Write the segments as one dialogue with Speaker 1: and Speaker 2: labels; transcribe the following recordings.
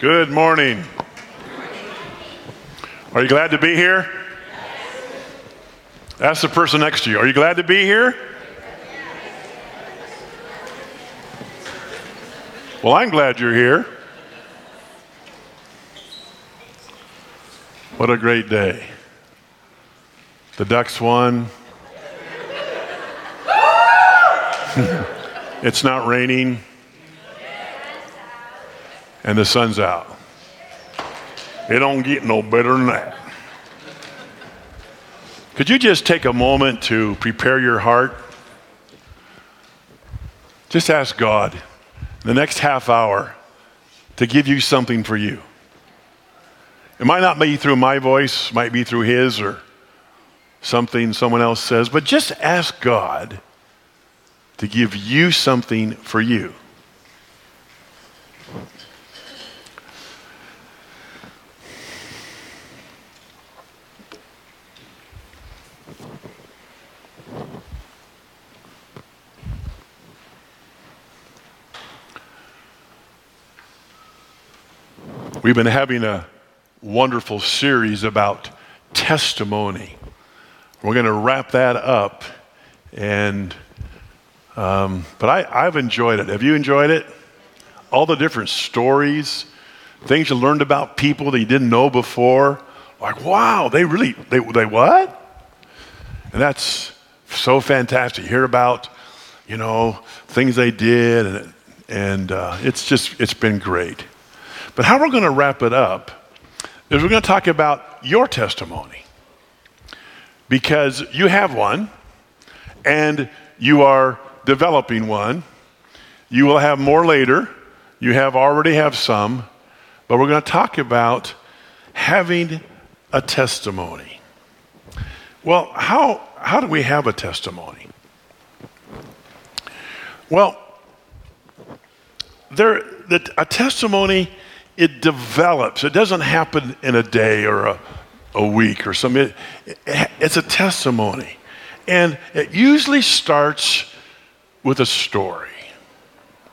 Speaker 1: Good morning. Are you glad to be here? Ask the person next to you. Are you glad to be here? Well, I'm glad you're here. What a great day. The Ducks won. it's not raining and the sun's out. It don't get no better than that. Could you just take a moment to prepare your heart? Just ask God the next half hour to give you something for you. It might not be through my voice, might be through his or something someone else says, but just ask God to give you something for you. We've been having a wonderful series about testimony. We're going to wrap that up, and um, but I, I've enjoyed it. Have you enjoyed it? All the different stories, things you learned about people that you didn't know before. Like, wow, they really they they what? And that's so fantastic. You hear about, you know, things they did, and and uh, it's just it's been great. But how we're going to wrap it up is we're going to talk about your testimony. Because you have one, and you are developing one. You will have more later. You have already have some. But we're going to talk about having a testimony. Well, how, how do we have a testimony? Well, there, the, a testimony it develops. It doesn't happen in a day or a, a week or something. It, it, it's a testimony. And it usually starts with a story.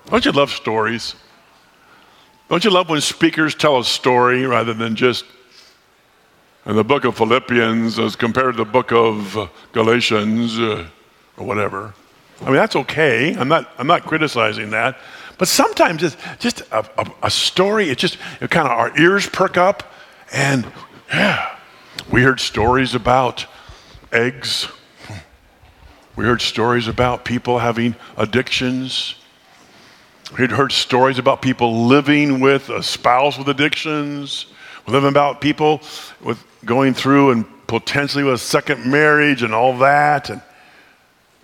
Speaker 1: Don't you love stories? Don't you love when speakers tell a story rather than just in the book of Philippians as compared to the book of Galatians uh, or whatever? I mean, that's okay. I'm not, I'm not criticizing that. But sometimes it's just a, a, a story, it just it kind of our ears perk up, and yeah, we heard stories about eggs. We heard stories about people having addictions. We'd heard stories about people living with a spouse with addictions. We living about people with going through and potentially with a second marriage and all that. And,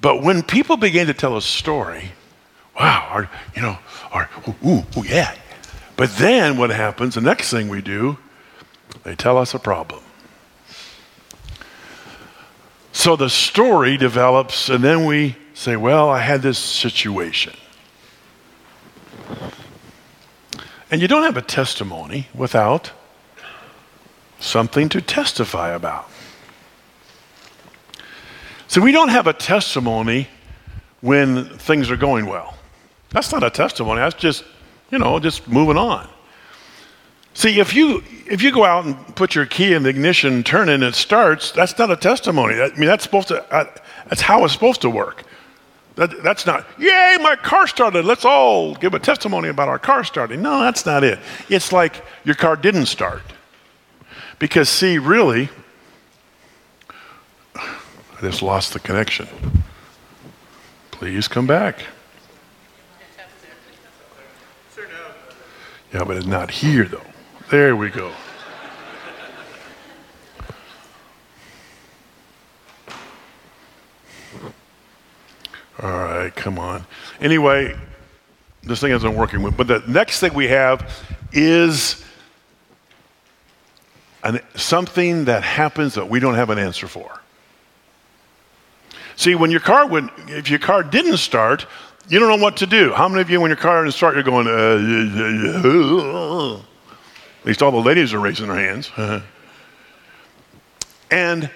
Speaker 1: but when people begin to tell a story, wow, you know, our, ooh, ooh, yeah. But then what happens, the next thing we do, they tell us a problem. So the story develops, and then we say, well, I had this situation. And you don't have a testimony without something to testify about. So we don't have a testimony when things are going well. That's not a testimony. That's just, you know, just moving on. See, if you if you go out and put your key in the ignition, turn it, and it starts, that's not a testimony. I mean, that's supposed to that's how it's supposed to work. That, that's not, yay, my car started. Let's all give a testimony about our car starting. No, that's not it. It's like your car didn't start. Because, see, really, I just lost the connection. Please come back. Yeah, but it's not here though. There we go. All right, come on. Anyway, this thing isn't working. But the next thing we have is an, something that happens that we don't have an answer for. See, when your car would, if your car didn't start, you don't know what to do. How many of you, when your car didn't start, you're going, uh, at least all the ladies are raising their hands. and,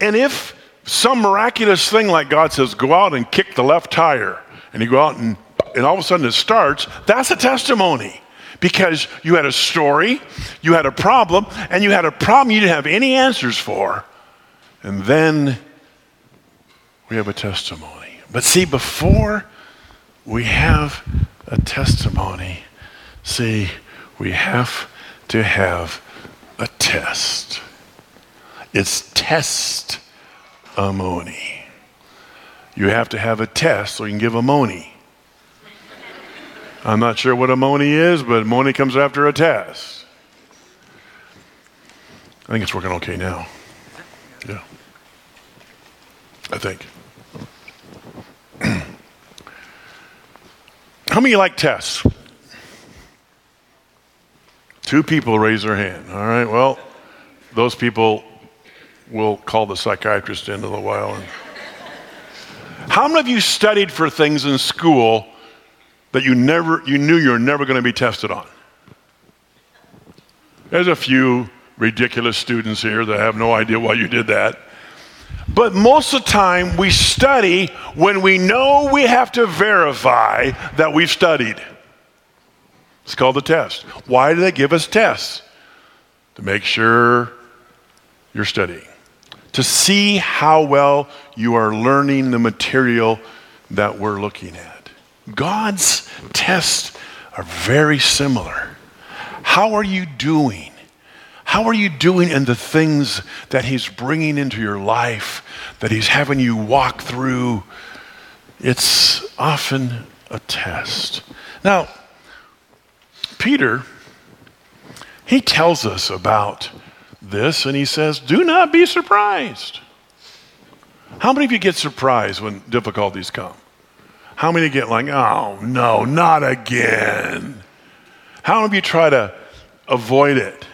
Speaker 1: and if some miraculous thing like God says, go out and kick the left tire, and you go out and, and all of a sudden it starts, that's a testimony. because you had a story, you had a problem, and you had a problem you didn't have any answers for. And then we have a testimony. But see, before we have a testimony, see, we have to have a test. It's testimony. You have to have a test so you can give a money. I'm not sure what a money is, but money comes after a test. I think it's working okay now. Yeah. I think. How many like tests? Two people raise their hand. All right, well, those people will call the psychiatrist in a little while. And... How many of you studied for things in school that you never you knew you were never going to be tested on? There's a few ridiculous students here that have no idea why you did that. But most of the time, we study when we know we have to verify that we've studied. It's called the test. Why do they give us tests? To make sure you're studying, to see how well you are learning the material that we're looking at. God's tests are very similar. How are you doing? How are you doing in the things that He's bringing into your life, that He's having you walk through? It's often a test. Now, Peter, he tells us about this and he says, Do not be surprised. How many of you get surprised when difficulties come? How many get like, oh no, not again? How many of you try to avoid it?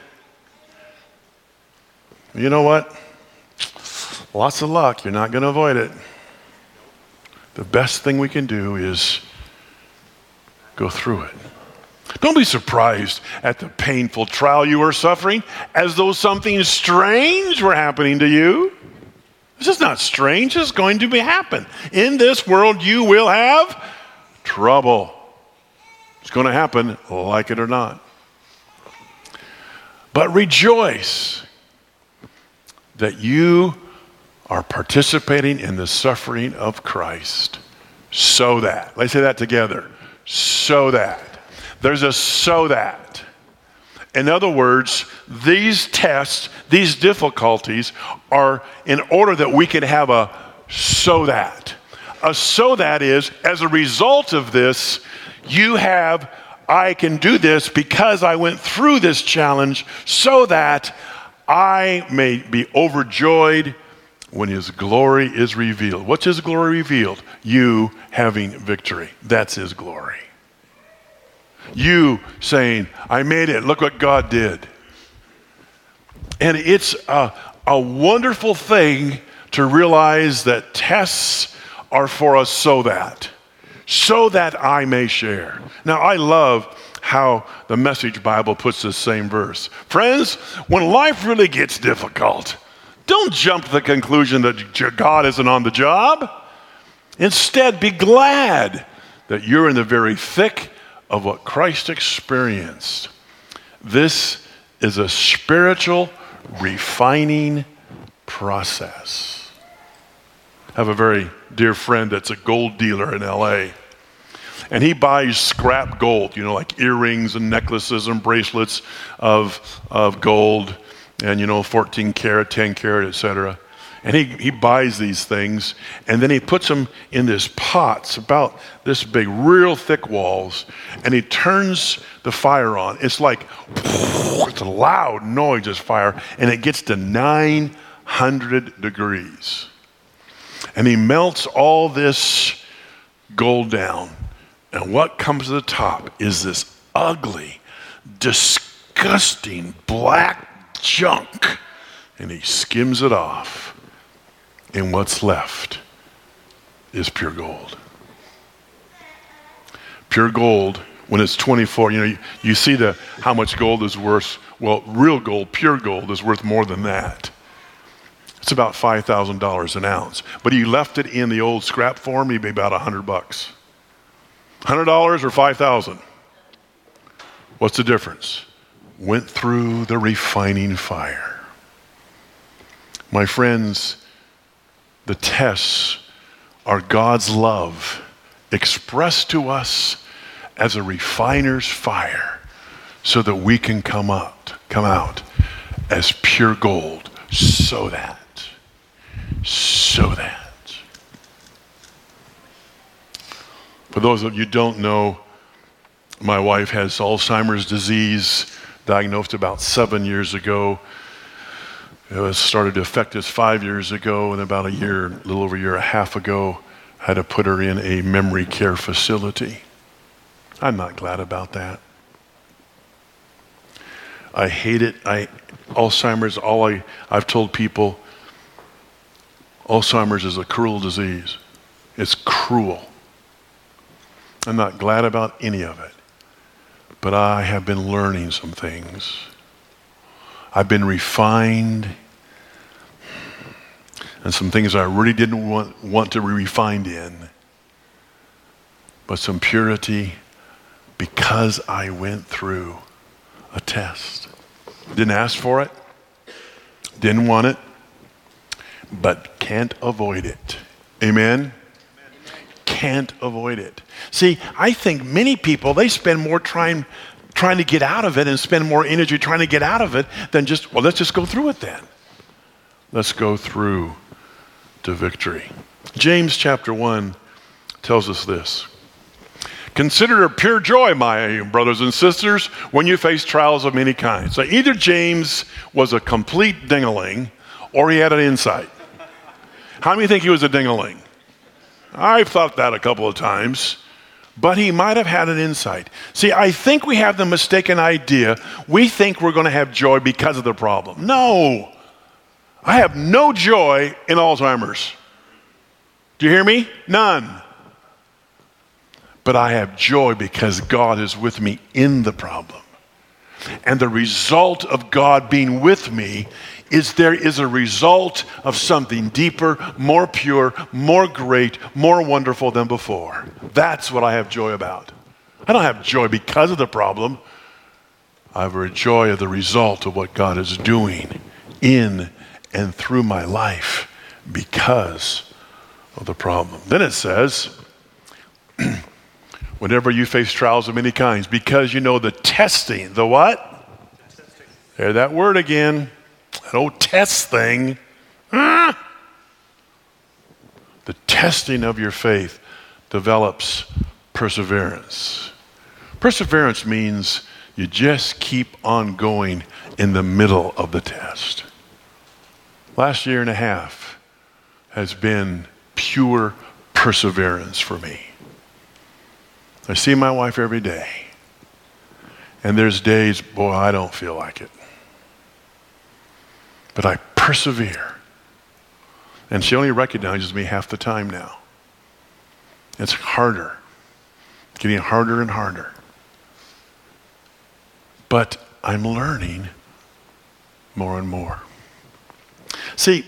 Speaker 1: You know what? Lots of luck. You're not going to avoid it. The best thing we can do is go through it. Don't be surprised at the painful trial you are suffering as though something strange were happening to you. This is not strange, it's going to be happen. In this world you will have trouble. It's going to happen like it or not. But rejoice that you are participating in the suffering of Christ so that, let's say that together, so that there's a so that. In other words, these tests, these difficulties are in order that we can have a so that. A so that is, as a result of this, you have, I can do this because I went through this challenge so that I may be overjoyed when his glory is revealed. What's his glory revealed? You having victory. That's his glory. You saying, I made it, look what God did. And it's a, a wonderful thing to realize that tests are for us so that, so that I may share. Now, I love how the Message Bible puts this same verse. Friends, when life really gets difficult, don't jump to the conclusion that God isn't on the job. Instead, be glad that you're in the very thick of what Christ experienced. This is a spiritual refining process. I have a very dear friend that's a gold dealer in LA. And he buys scrap gold, you know, like earrings and necklaces and bracelets of, of gold and, you know, 14 karat, 10 karat, etc. And he, he buys these things and then he puts them in this pots about this big, real thick walls, and he turns the fire on. It's like, it's a loud noise, this fire, and it gets to 900 degrees. And he melts all this gold down. And what comes to the top is this ugly, disgusting black junk. And he skims it off and what's left is pure gold. Pure gold, when it's 24, you know, you, you see the, how much gold is worth. Well, real gold, pure gold, is worth more than that. It's about $5,000 an ounce. But you left it in the old scrap form, it'd be about 100 bucks. $100 or 5000 What's the difference? Went through the refining fire. My friends, the tests are God's love expressed to us as a refiner's fire so that we can come out, come out as pure gold so that, so that. For those of you don't know, my wife has Alzheimer's disease, diagnosed about seven years ago. It started to affect us five years ago, and about a year, a little over a year a half ago, I had to put her in a memory care facility. I'm not glad about that. I hate it. I Alzheimer's. All I I've told people. Alzheimer's is a cruel disease. It's cruel. I'm not glad about any of it. But I have been learning some things. I've been refined. And some things I really didn't want, want to be refined in. But some purity because I went through a test. Didn't ask for it, didn't want it, but can't avoid it. Amen? Can't avoid it. See, I think many people, they spend more time trying to get out of it and spend more energy trying to get out of it than just, well, let's just go through it then. Let's go through to victory. James chapter 1 tells us this Consider it pure joy, my brothers and sisters, when you face trials of many kinds. So either James was a complete dingaling or he had an insight. How many think he was a dingaling? I've thought that a couple of times, but he might have had an insight. See, I think we have the mistaken idea. We think we're going to have joy because of the problem. No, I have no joy in Alzheimer's. Do you hear me? None but I have joy because God is with me in the problem. And the result of God being with me is there is a result of something deeper, more pure, more great, more wonderful than before. That's what I have joy about. I don't have joy because of the problem. I have a joy of the result of what God is doing in and through my life because of the problem. Then it says, whenever you face trials of many kinds, because you know the testing, the what? There, that word again, test thing. Ah! The testing of your faith develops perseverance. Perseverance means you just keep on going in the middle of the test. Last year and a half has been pure perseverance for me. I see my wife every day. And there's days, boy, I don't feel like it. But I persevere. And she only recognizes me half the time now. It's harder, getting harder and harder. But I'm learning more and more. See,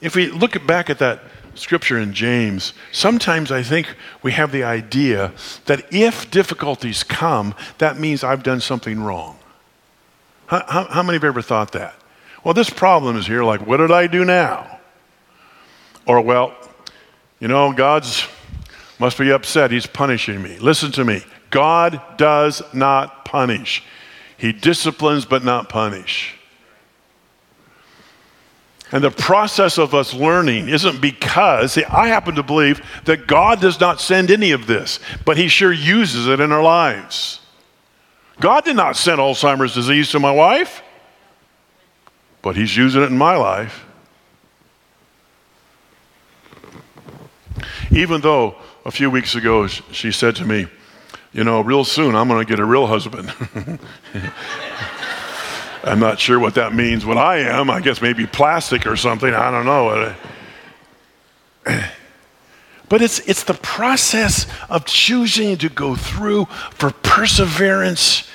Speaker 1: if we look back at that scripture in James, sometimes I think we have the idea that if difficulties come, that means I've done something wrong. How, how, how, many have ever thought that? Well, this problem is here, like, what did I do now? Or, well, you know, God's must be upset. He's punishing me. Listen to me. God does not punish. He disciplines but not punish. And the process of us learning isn't because, see, I happen to believe that God does not send any of this, but He sure uses it in our lives. God did not send Alzheimer's disease to my wife, but He's using it in my life. Even though a few weeks ago she said to me, You know, real soon I'm going to get a real husband. I'm not sure what that means when I am. I guess maybe plastic or something. I don't know. But it's, it's the process of choosing to go through for perseverance.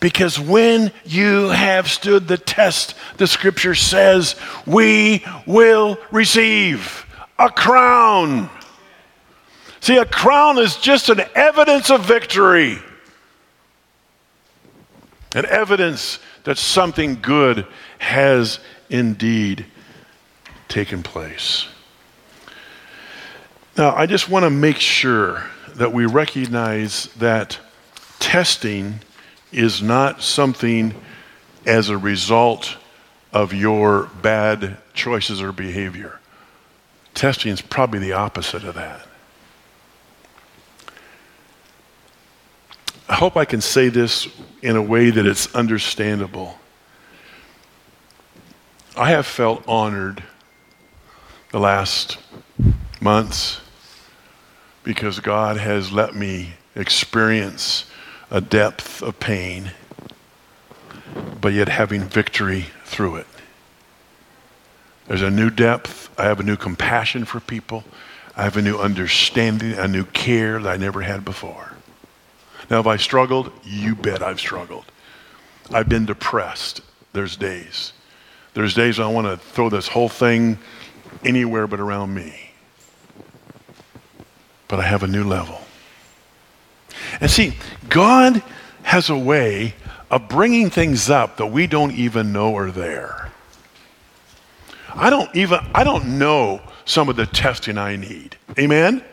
Speaker 1: Because when you have stood the test, the scripture says, we will receive a crown. See, a crown is just an evidence of victory. an evidence that something good has indeed taken place. Now, I just want to make sure that we recognize that testing is not something as a result of your bad choices or behavior. Testing is probably the opposite of that. I hope I can say this in a way that it's understandable. I have felt honored the last months because God has let me experience a depth of pain, but yet having victory through it. There's a new depth. I have a new compassion for people. I have a new understanding, a new care that I never had before. Now, have I struggled? You bet I've struggled. I've been depressed. There's days. There's days I want to throw this whole thing anywhere but around me. But I have a new level. And see, God has a way of bringing things up that we don't even know are there. I don't even I don't know some of the testing I need. Amen?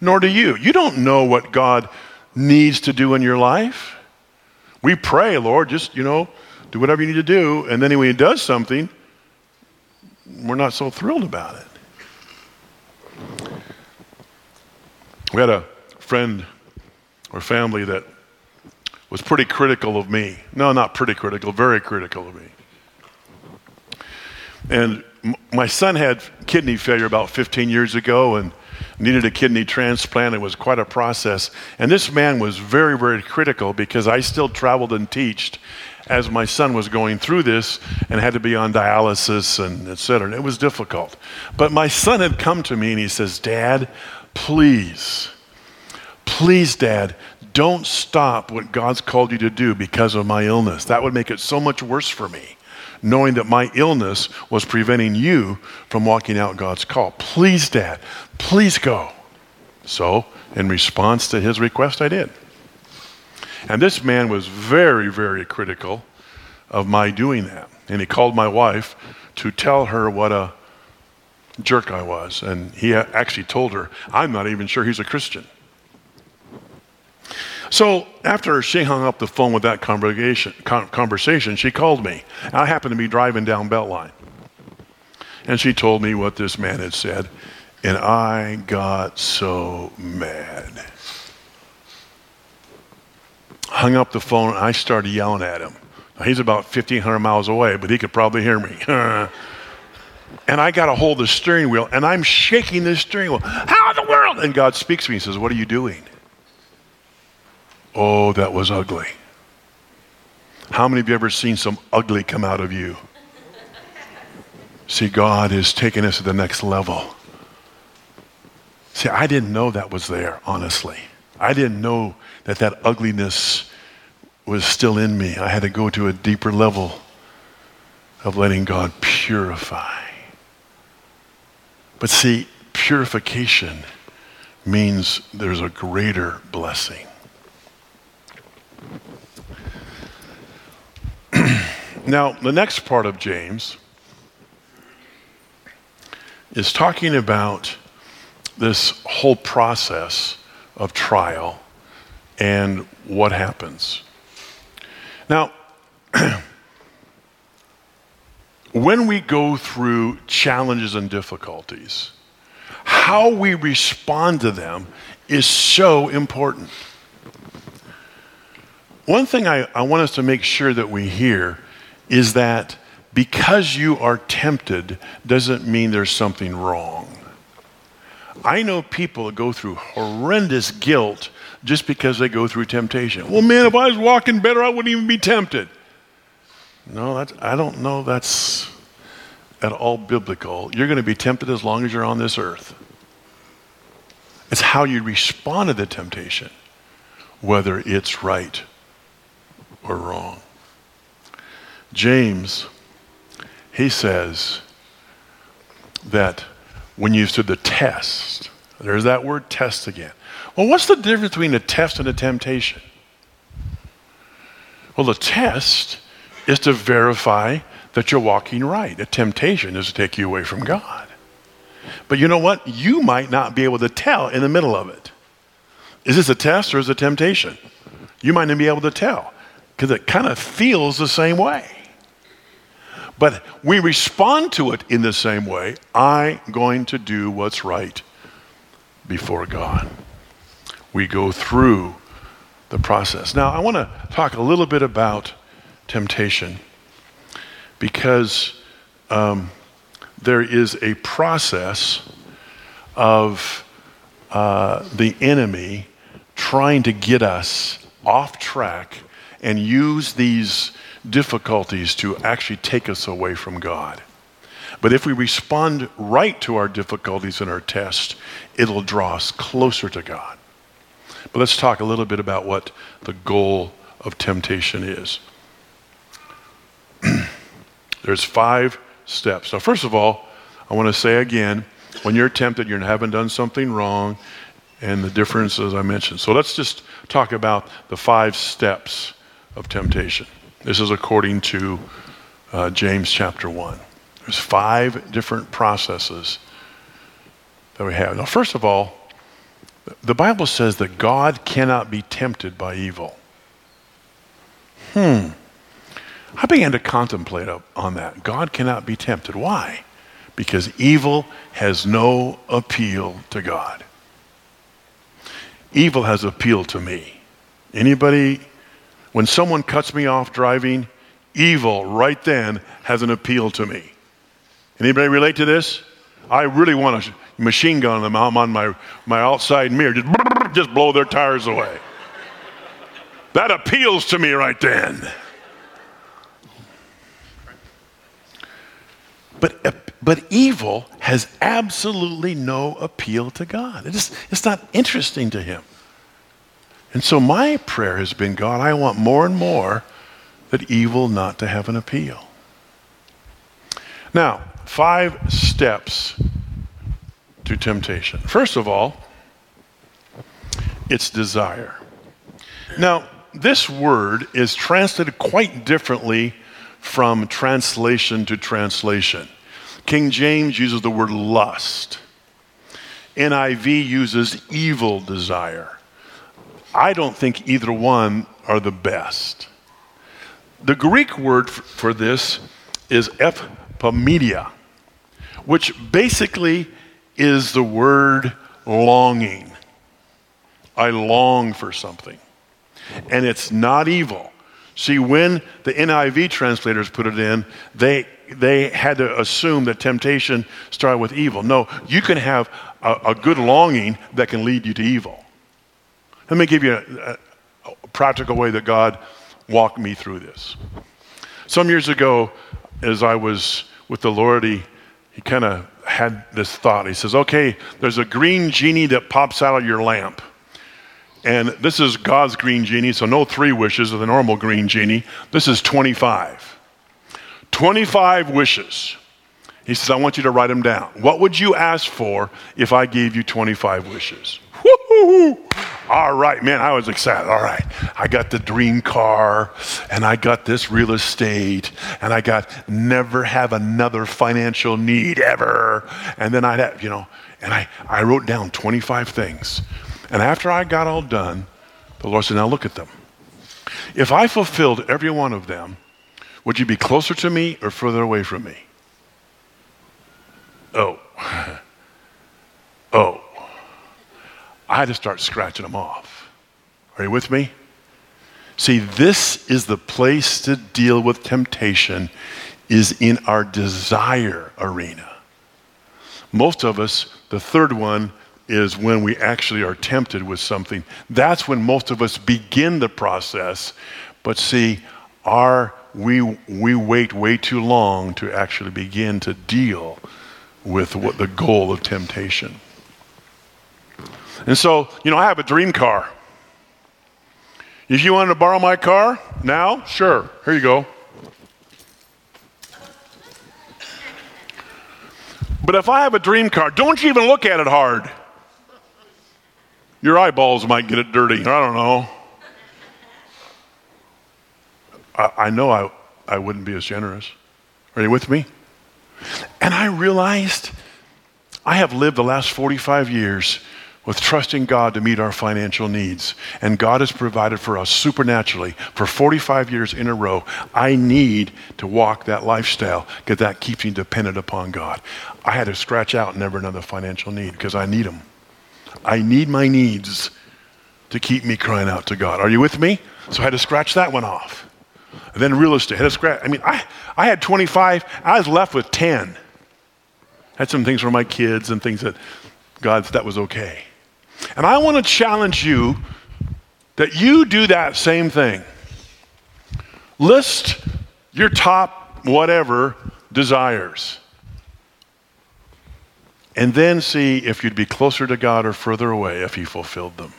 Speaker 1: Nor do you. You don't know what God needs to do in your life. We pray, Lord, just, you know, do whatever you need to do. And then when he does something, we're not so thrilled about it. We had a friend or family that was pretty critical of me. No, not pretty critical, very critical of me. And my son had kidney failure about 15 years ago and needed a kidney transplant. It was quite a process. And this man was very, very critical because I still traveled and taught as my son was going through this and had to be on dialysis and et cetera. And it was difficult. But my son had come to me and he says, Dad, please, please, Dad, don't stop what God's called you to do because of my illness. That would make it so much worse for me, knowing that my illness was preventing you from walking out God's call. Please, Dad, please go. So, in response to his request, I did. And this man was very, very critical of my doing that. And he called my wife to tell her what a jerk I was. And he actually told her, I'm not even sure he's a Christian. So after she hung up the phone with that conversation, she called me. I happened to be driving down Beltline. And she told me what this man had said. And I got so mad hung up the phone, and I started yelling at him. Now, he's about 1,500 miles away, but he could probably hear me. and I got a hold of the steering wheel, and I'm shaking the steering wheel. How in the world? And God speaks to me and says, What are you doing? Oh, that was ugly. How many of you ever seen some ugly come out of you? See, God is taking us to the next level. See, I didn't know that was there, honestly. I didn't know that that ugliness was still in me. I had to go to a deeper level of letting God purify. But see, purification means there's a greater blessing. Now, the next part of James is talking about this whole process of trial and what happens. Now, when we go through challenges and difficulties, how we respond to them is so important. One thing I, I, want us to make sure that we hear is that because you are tempted doesn't mean there's something wrong. I know people that go through horrendous guilt just because they go through temptation. Well, man, if I was walking better, I wouldn't even be tempted. No, that's, I don't know that's at all biblical. You're going to be tempted as long as you're on this earth. It's how you respond to the temptation, whether it's right or wrong. James, he says that when you stood the test, there's that word test again. Well, what's the difference between a test and a temptation? Well, the test is to verify that you're walking right. A temptation is to take you away from God. But you know what? You might not be able to tell in the middle of it. Is this a test or is it a temptation? You might not be able to tell because it kind of feels the same way. But we respond to it in the same way. I'm going to do what's right before God. We go through the process. Now, I want to talk a little bit about temptation because um, there is a process of uh, the enemy trying to get us off track and use these difficulties to actually take us away from God. But if we respond right to our difficulties and our tests, it'll draw us closer to God. But let's talk a little bit about what the goal of temptation is. There's five steps. Now, first of all, I want to say again when you're tempted, you haven't done something wrong, and the differences I mentioned. So let's just talk about the five steps of temptation. This is according to uh, James chapter 1. There's five different processes that we have. Now, first of all, the Bible says that God cannot be tempted by evil. Hmm. I began to contemplate on that. God cannot be tempted. Why? Because evil has no appeal to God. Evil has appeal to me. Anybody, when someone cuts me off driving, evil right then has an appeal to me. Anybody relate to this? I really want a machine gun them I'm on my, my outside mirror, just, just blow their tires away. That appeals to me right then. But, uh, but evil has absolutely no appeal to God. It is, it's not interesting to him. And so my prayer has been God, I want more and more that evil not to have an appeal. Now, five steps to temptation. First of all, it's desire. Now, this word is translated quite differently from translation to translation. King James uses the word lust. NIV uses evil desire. I don't think either one are the best. The Greek word for this is epithumia, which basically is the word longing. I long for something. And it's not evil. See, when the NIV translators put it in, they, they had to assume that temptation started with evil. No, you can have a, a good longing that can lead you to evil. Let me give you a, a practical way that God walked me through this. Some years ago, as I was with the Lord, He, he kind of had this thought. He says, Okay, there's a green genie that pops out of your lamp. And this is God's green genie, so no three wishes of the normal green genie. This is 25. 25 wishes. He says, I want you to write them down. What would you ask for if I gave you 25 wishes? Woo-hoo-hoo. All right, man, I was excited. All right, I got the dream car, and I got this real estate, and I got never have another financial need ever. And then I'd have, you know, and I, I wrote down 25 things. And after I got all done, the Lord said, Now look at them. If I fulfilled every one of them, would you be closer to me or further away from me? Oh. Oh. I had to start scratching them off. Are you with me? See, this is the place to deal with temptation is in our desire arena. Most of us, the third one, is when we actually are tempted with something. That's when most of us begin the process. But see, our, we, we wait way too long to actually begin to deal with what the goal of temptation. And so, you know, I have a dream car. If you wanted to borrow my car now, sure, here you go. But if I have a dream car, don't you even look at it hard. Your eyeballs might get it dirty. I don't know. I, I know I, I wouldn't be as generous. Are you with me? And I realized I have lived the last 45 years with trusting God to meet our financial needs. And God has provided for us supernaturally for 45 years in a row. I need to walk that lifestyle because that keeps me dependent upon God. I had to scratch out never another financial need because I need them. I need my needs to keep me crying out to God. Are you with me? So I had to scratch that one off. And then real estate, I had to scratch. I mean, I, I had 25, I was left with 10. I Had some things for my kids and things that God, that was okay. And I want to challenge you that you do that same thing. List your top whatever desires. And then see if you'd be closer to God or further away if He fulfilled them.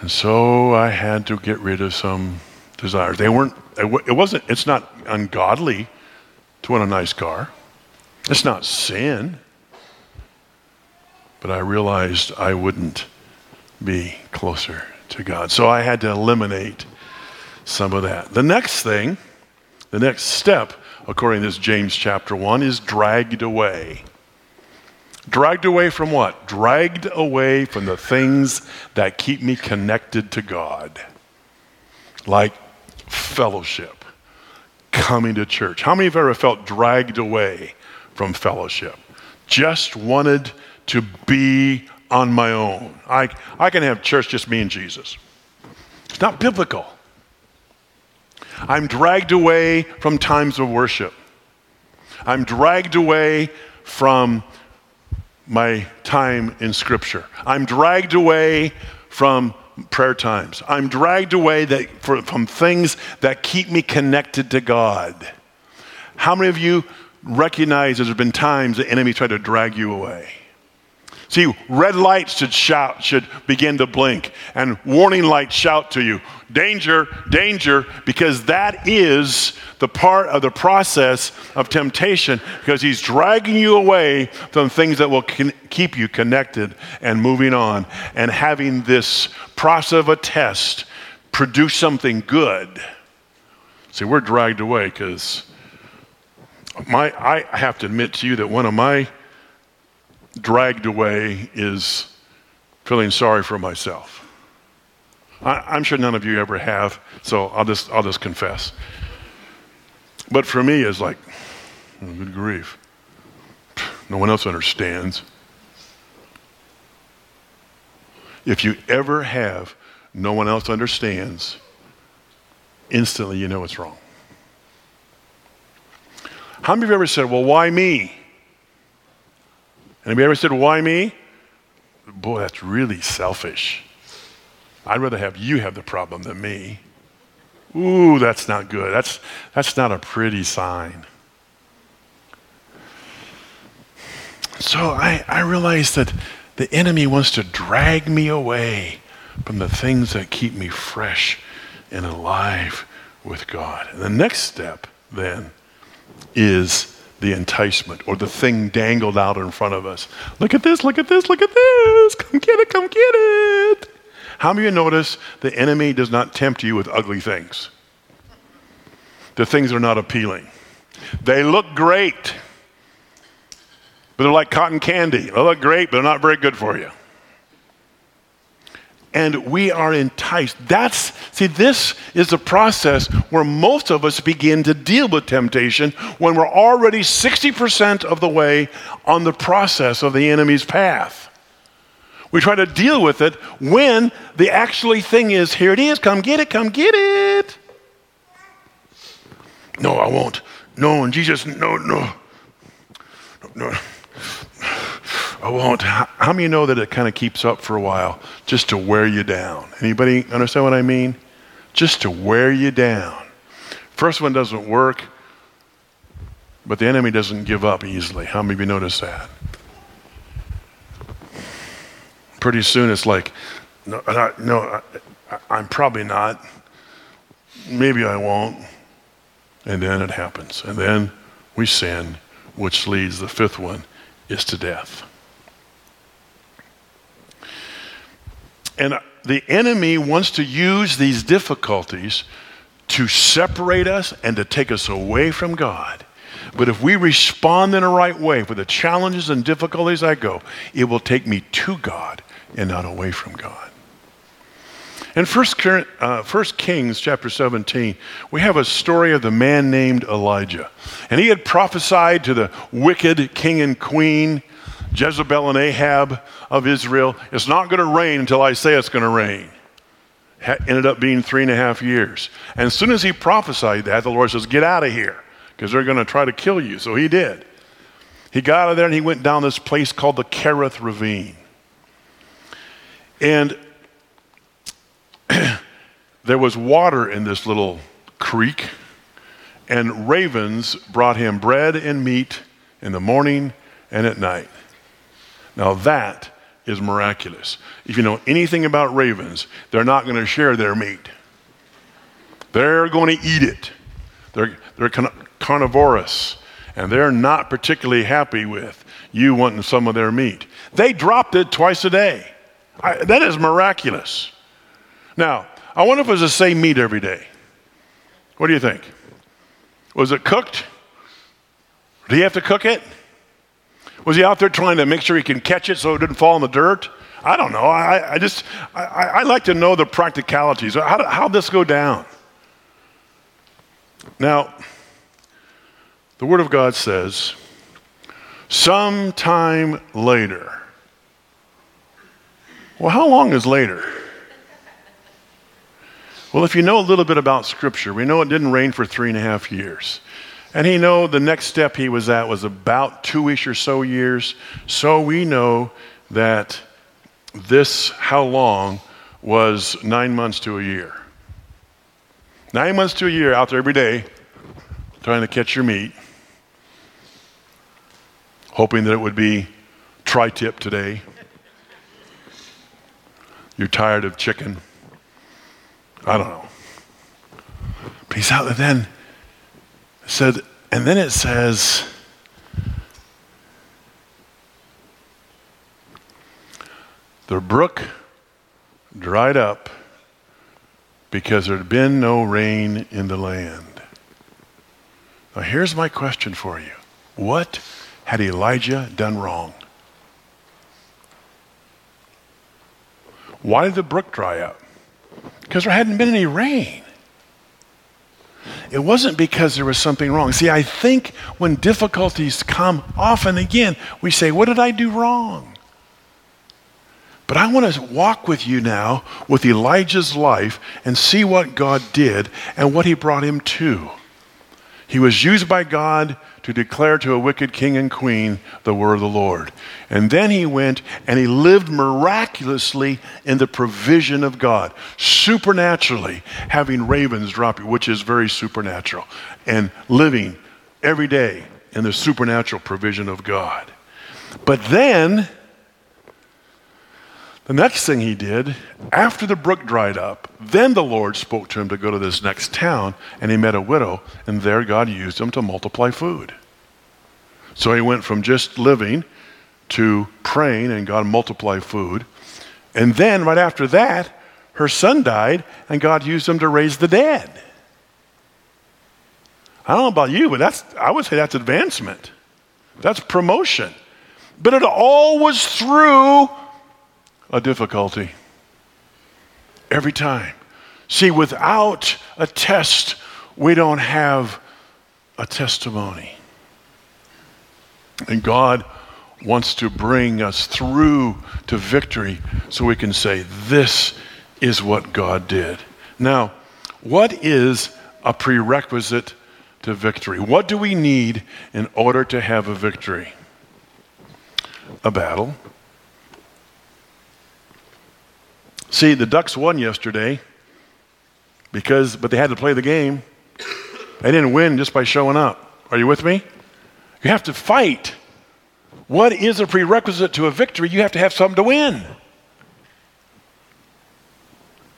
Speaker 1: And so I had to get rid of some desires. They weren't, it wasn't, it's not ungodly to want a nice car. It's not sin. But I realized I wouldn't be closer to God. So I had to eliminate some of that. The next thing, the next step, according to this James chapter 1, is dragged away. Dragged away from what? Dragged away from the things that keep me connected to God, like fellowship coming to church. How many have ever felt dragged away from fellowship? Just wanted to be on my own. I, I can have church just me and Jesus. It's not biblical. I'm dragged away from times of worship. I'm dragged away from my time in Scripture. I'm dragged away from prayer times. I'm dragged away that, for, from things that keep me connected to God. How many of you recognize there's been times the enemy tried to drag you away? See, red lights should shout, should begin to blink, and warning lights shout to you, danger, danger, because that is the part of the process of temptation, because he's dragging you away from things that will con- keep you connected and moving on, and having this process of a test produce something good. See, we're dragged away because my, I have to admit to you that one of my dragged away is feeling sorry for myself. I, am sure none of you ever have, so I'll just, I'll just confess. But for me, it's like, oh, good grief. No one else understands. If you ever have no one else understands, instantly you know it's wrong. How many of you ever said, well, why me? Anybody ever said, why me? Boy, that's really selfish. I'd rather have you have the problem than me. Ooh, that's not good. That's, that's not a pretty sign. So I, I realized that the enemy wants to drag me away from the things that keep me fresh and alive with God. And the next step then is the enticement or the thing dangled out in front of us. Look at this, look at this, look at this. Come get it, come get it. How many of you notice the enemy does not tempt you with ugly things? The things are not appealing. They look great, but they're like cotton candy. They look great, but they're not very good for you and we are enticed. That's, see, this is the process where most of us begin to deal with temptation when we're already 60% of the way on the process of the enemy's path. We try to deal with it when the actually thing is here it is, come get it, come get it. No, I won't. No, and Jesus, no, no, no. No. I won't. How many know that it kind of keeps up for a while just to wear you down? Anybody understand what I mean? Just to wear you down. First one doesn't work, but the enemy doesn't give up easily. How many of you notice that? Pretty soon it's like, no, no I, I'm probably not. Maybe I won't. And then it happens. And then we sin, which leads, the fifth one, is to death. And the enemy wants to use these difficulties to separate us and to take us away from God. But if we respond in the right way for the challenges and difficulties I go, it will take me to God and not away from God. In 1 uh, Kings chapter 17, we have a story of the man named Elijah. And he had prophesied to the wicked king and queen, Jezebel and Ahab of Israel, it's not going to rain until I say it's going to rain. Ha- ended up being three and a half years. And as soon as he prophesied that, the Lord says, Get out of here, because they're going to try to kill you. So he did. He got out of there and he went down this place called the Kerith Ravine. And there was water in this little creek, and ravens brought him bread and meat in the morning and at night. Now that is miraculous. If you know anything about ravens, they're not going to share their meat. They're going to eat it. They're, they're carnivorous, and they're not particularly happy with you wanting some of their meat. They dropped it twice a day. I, that is miraculous. Now, I wonder if it was the same meat every day. What do you think? Was it cooked? Do you have to cook it? Was he out there trying to make sure he can catch it so it didn't fall in the dirt? I don't know. I, I just, I, I, like to know the practicalities. How how'd this go down? Now, the Word of God says, sometime later. Well, how long is later? Well, if you know a little bit about Scripture, we know it didn't rain for three and a half years. And he know the next step he was at was about two-ish or so years. So we know that this, how long, was nine months to a year. Nine months to a year out there every day trying to catch your meat, hoping that it would be tri-tip today. You're tired of chicken. I don't know. But he's out there then said, and then it says, the brook dried up because there had been no rain in the land. Now, here's my question for you What had Elijah done wrong? Why did the brook dry up? Because there hadn't been any rain. It wasn't because there was something wrong. See, I think when difficulties come, often again, we say, What did I do wrong? But I want to walk with you now with Elijah's life and see what God did and what he brought him to. He was used by God to declare to a wicked king and queen the word of the Lord. And then he went and he lived miraculously in the provision of God, supernaturally having ravens drop you, which is very supernatural, and living every day in the supernatural provision of God. But then the next thing he did, after the brook dried up, then the Lord spoke to him to go to this next town, and he met a widow, and there God used him to multiply food. So he went from just living to praying, and God multiplied food. And then, right after that, her son died, and God used him to raise the dead. I don't know about you, but that's, I would say that's advancement. That's promotion. But it all was through a difficulty. Every time. See, without a test, we don't have a testimony. And God wants to bring us through to victory so we can say, This is what God did. Now, what is a prerequisite to victory? What do we need in order to have a victory? A battle See, the Ducks won yesterday because, but they had to play the game. They didn't win just by showing up. Are you with me? You have to fight. What is a prerequisite to a victory? You have to have something to win.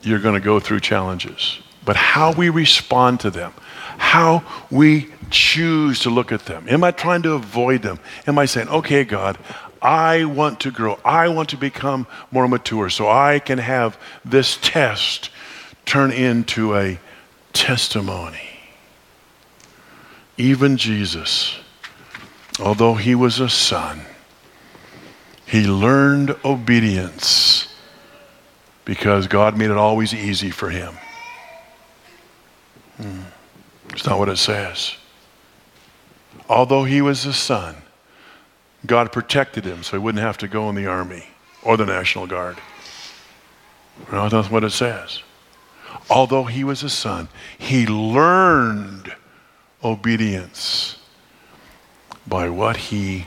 Speaker 1: You're going to go through challenges, but how we respond to them, how we choose to look at them. Am I trying to avoid them? Am I saying, okay, God, I want to grow. I want to become more mature so I can have this test turn into a testimony. Even Jesus, although he was a son, he learned obedience because God made it always easy for him. Hmm. It's not what it says. Although he was a son, God protected him so he wouldn't have to go in the army or the National Guard. No, that's what it says. Although he was a son, he learned obedience by what he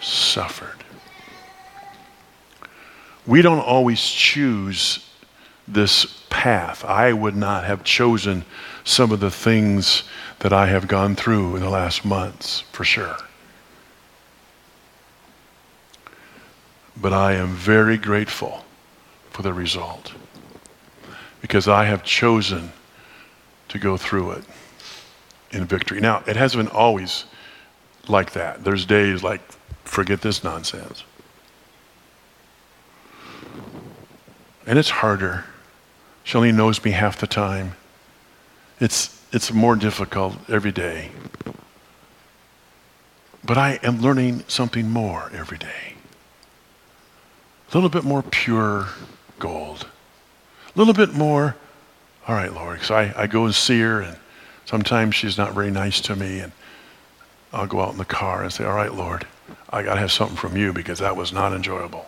Speaker 1: suffered. We don't always choose this path. I would not have chosen some of the things that I have gone through in the last months, for sure. But I am very grateful for the result because I have chosen to go through it in victory. Now, it hasn't been always like that. There's days like, forget this nonsense. And it's harder. She only knows me half the time. It's, it's more difficult every day. But I am learning something more every day. A little bit more pure gold. A little bit more, all right, Lord, because I, I go and see her, and sometimes she's not very nice to me, and I'll go out in the car and say, all right, Lord, I got to have something from you because that was not enjoyable.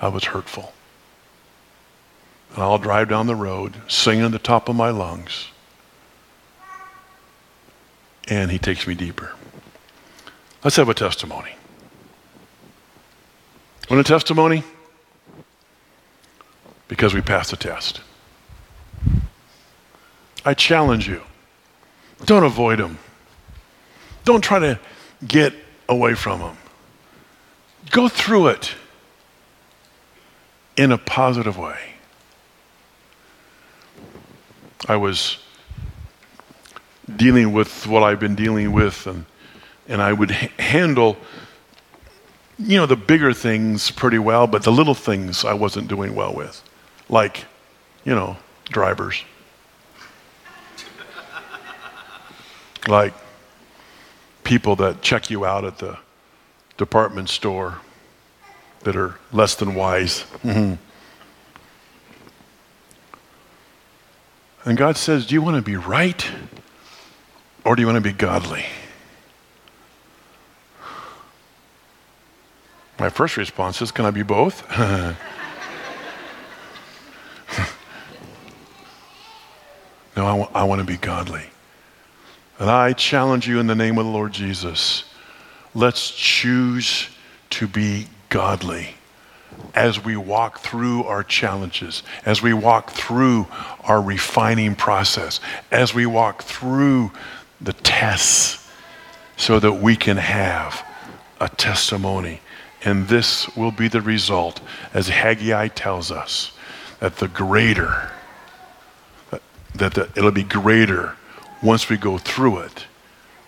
Speaker 1: That was hurtful. And I'll drive down the road singing at the top of my lungs. And he takes me deeper. Let's have a testimony. Want a testimony? Because we passed the test. I challenge you. Don't avoid them. Don't try to get away from them. Go through it in a positive way. I was dealing with what I've been dealing with, and, and I would h- handle, you know, the bigger things pretty well, but the little things I wasn't doing well with, like, you know, drivers. like people that check you out at the department store that are less than wise. Mm-hmm. And God says, Do you want to be right or do you want to be godly? My first response is, Can I be both? no, I, w- I want to be godly. And I challenge you in the name of the Lord Jesus let's choose to be godly as we walk through our challenges, as we walk through our refining process, as we walk through the tests, so that we can have a testimony. And this will be the result, as Haggai tells us, that the greater, that the, it'll be greater once we go through it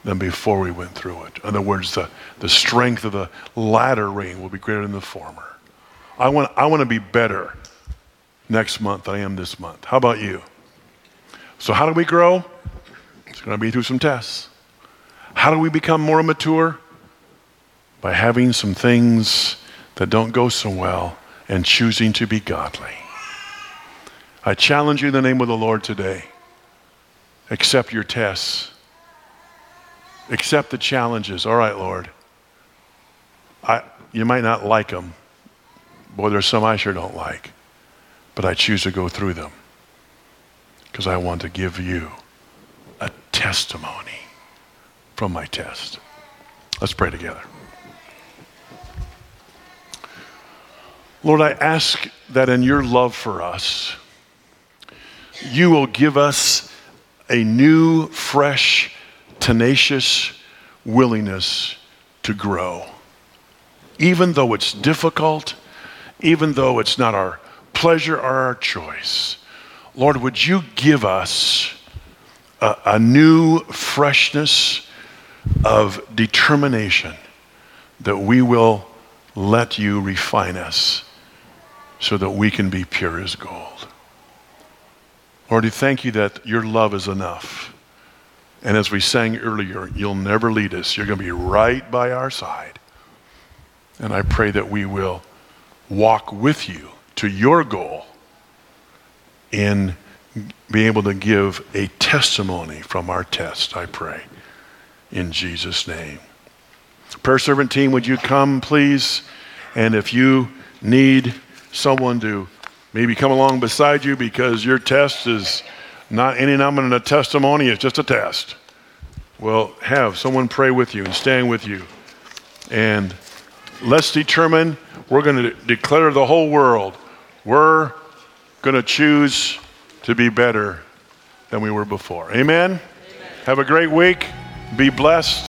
Speaker 1: than before we went through it. In other words, the, the strength of the latter rain will be greater than the former. I want, I want to be better next month than I am this month. How about you? So, how do we grow? It's going to be through some tests. How do we become more mature? By having some things that don't go so well and choosing to be godly. I challenge you in the name of the Lord today. Accept your tests. Accept the challenges. All right, Lord. I, you might not like them, Boy, there's some I sure don't like, but I choose to go through them because I want to give you a testimony from my test. Let's pray together. Lord, I ask that in your love for us, you will give us a new, fresh, tenacious willingness to grow. Even though it's difficult, even though it's not our pleasure or our choice. Lord, would you give us a, a new freshness of determination that we will let you refine us so that we can be pure as gold. Lord, we thank you that your love is enough. And as we sang earlier, you'll never lead us. You're going to be right by our side. And I pray that we will walk with you to your goal in being able to give a testimony from our test, I pray. In Jesus' name. Prayer servant team, would you come, please? And if you need someone to maybe come along beside you because your test is not any in a testimony, it's just a test. Well, have someone pray with you and stand with you. And let's determine we're going to declare the whole world we're going to choose to be better than we were before. Amen? Amen. Have a great week. Be blessed.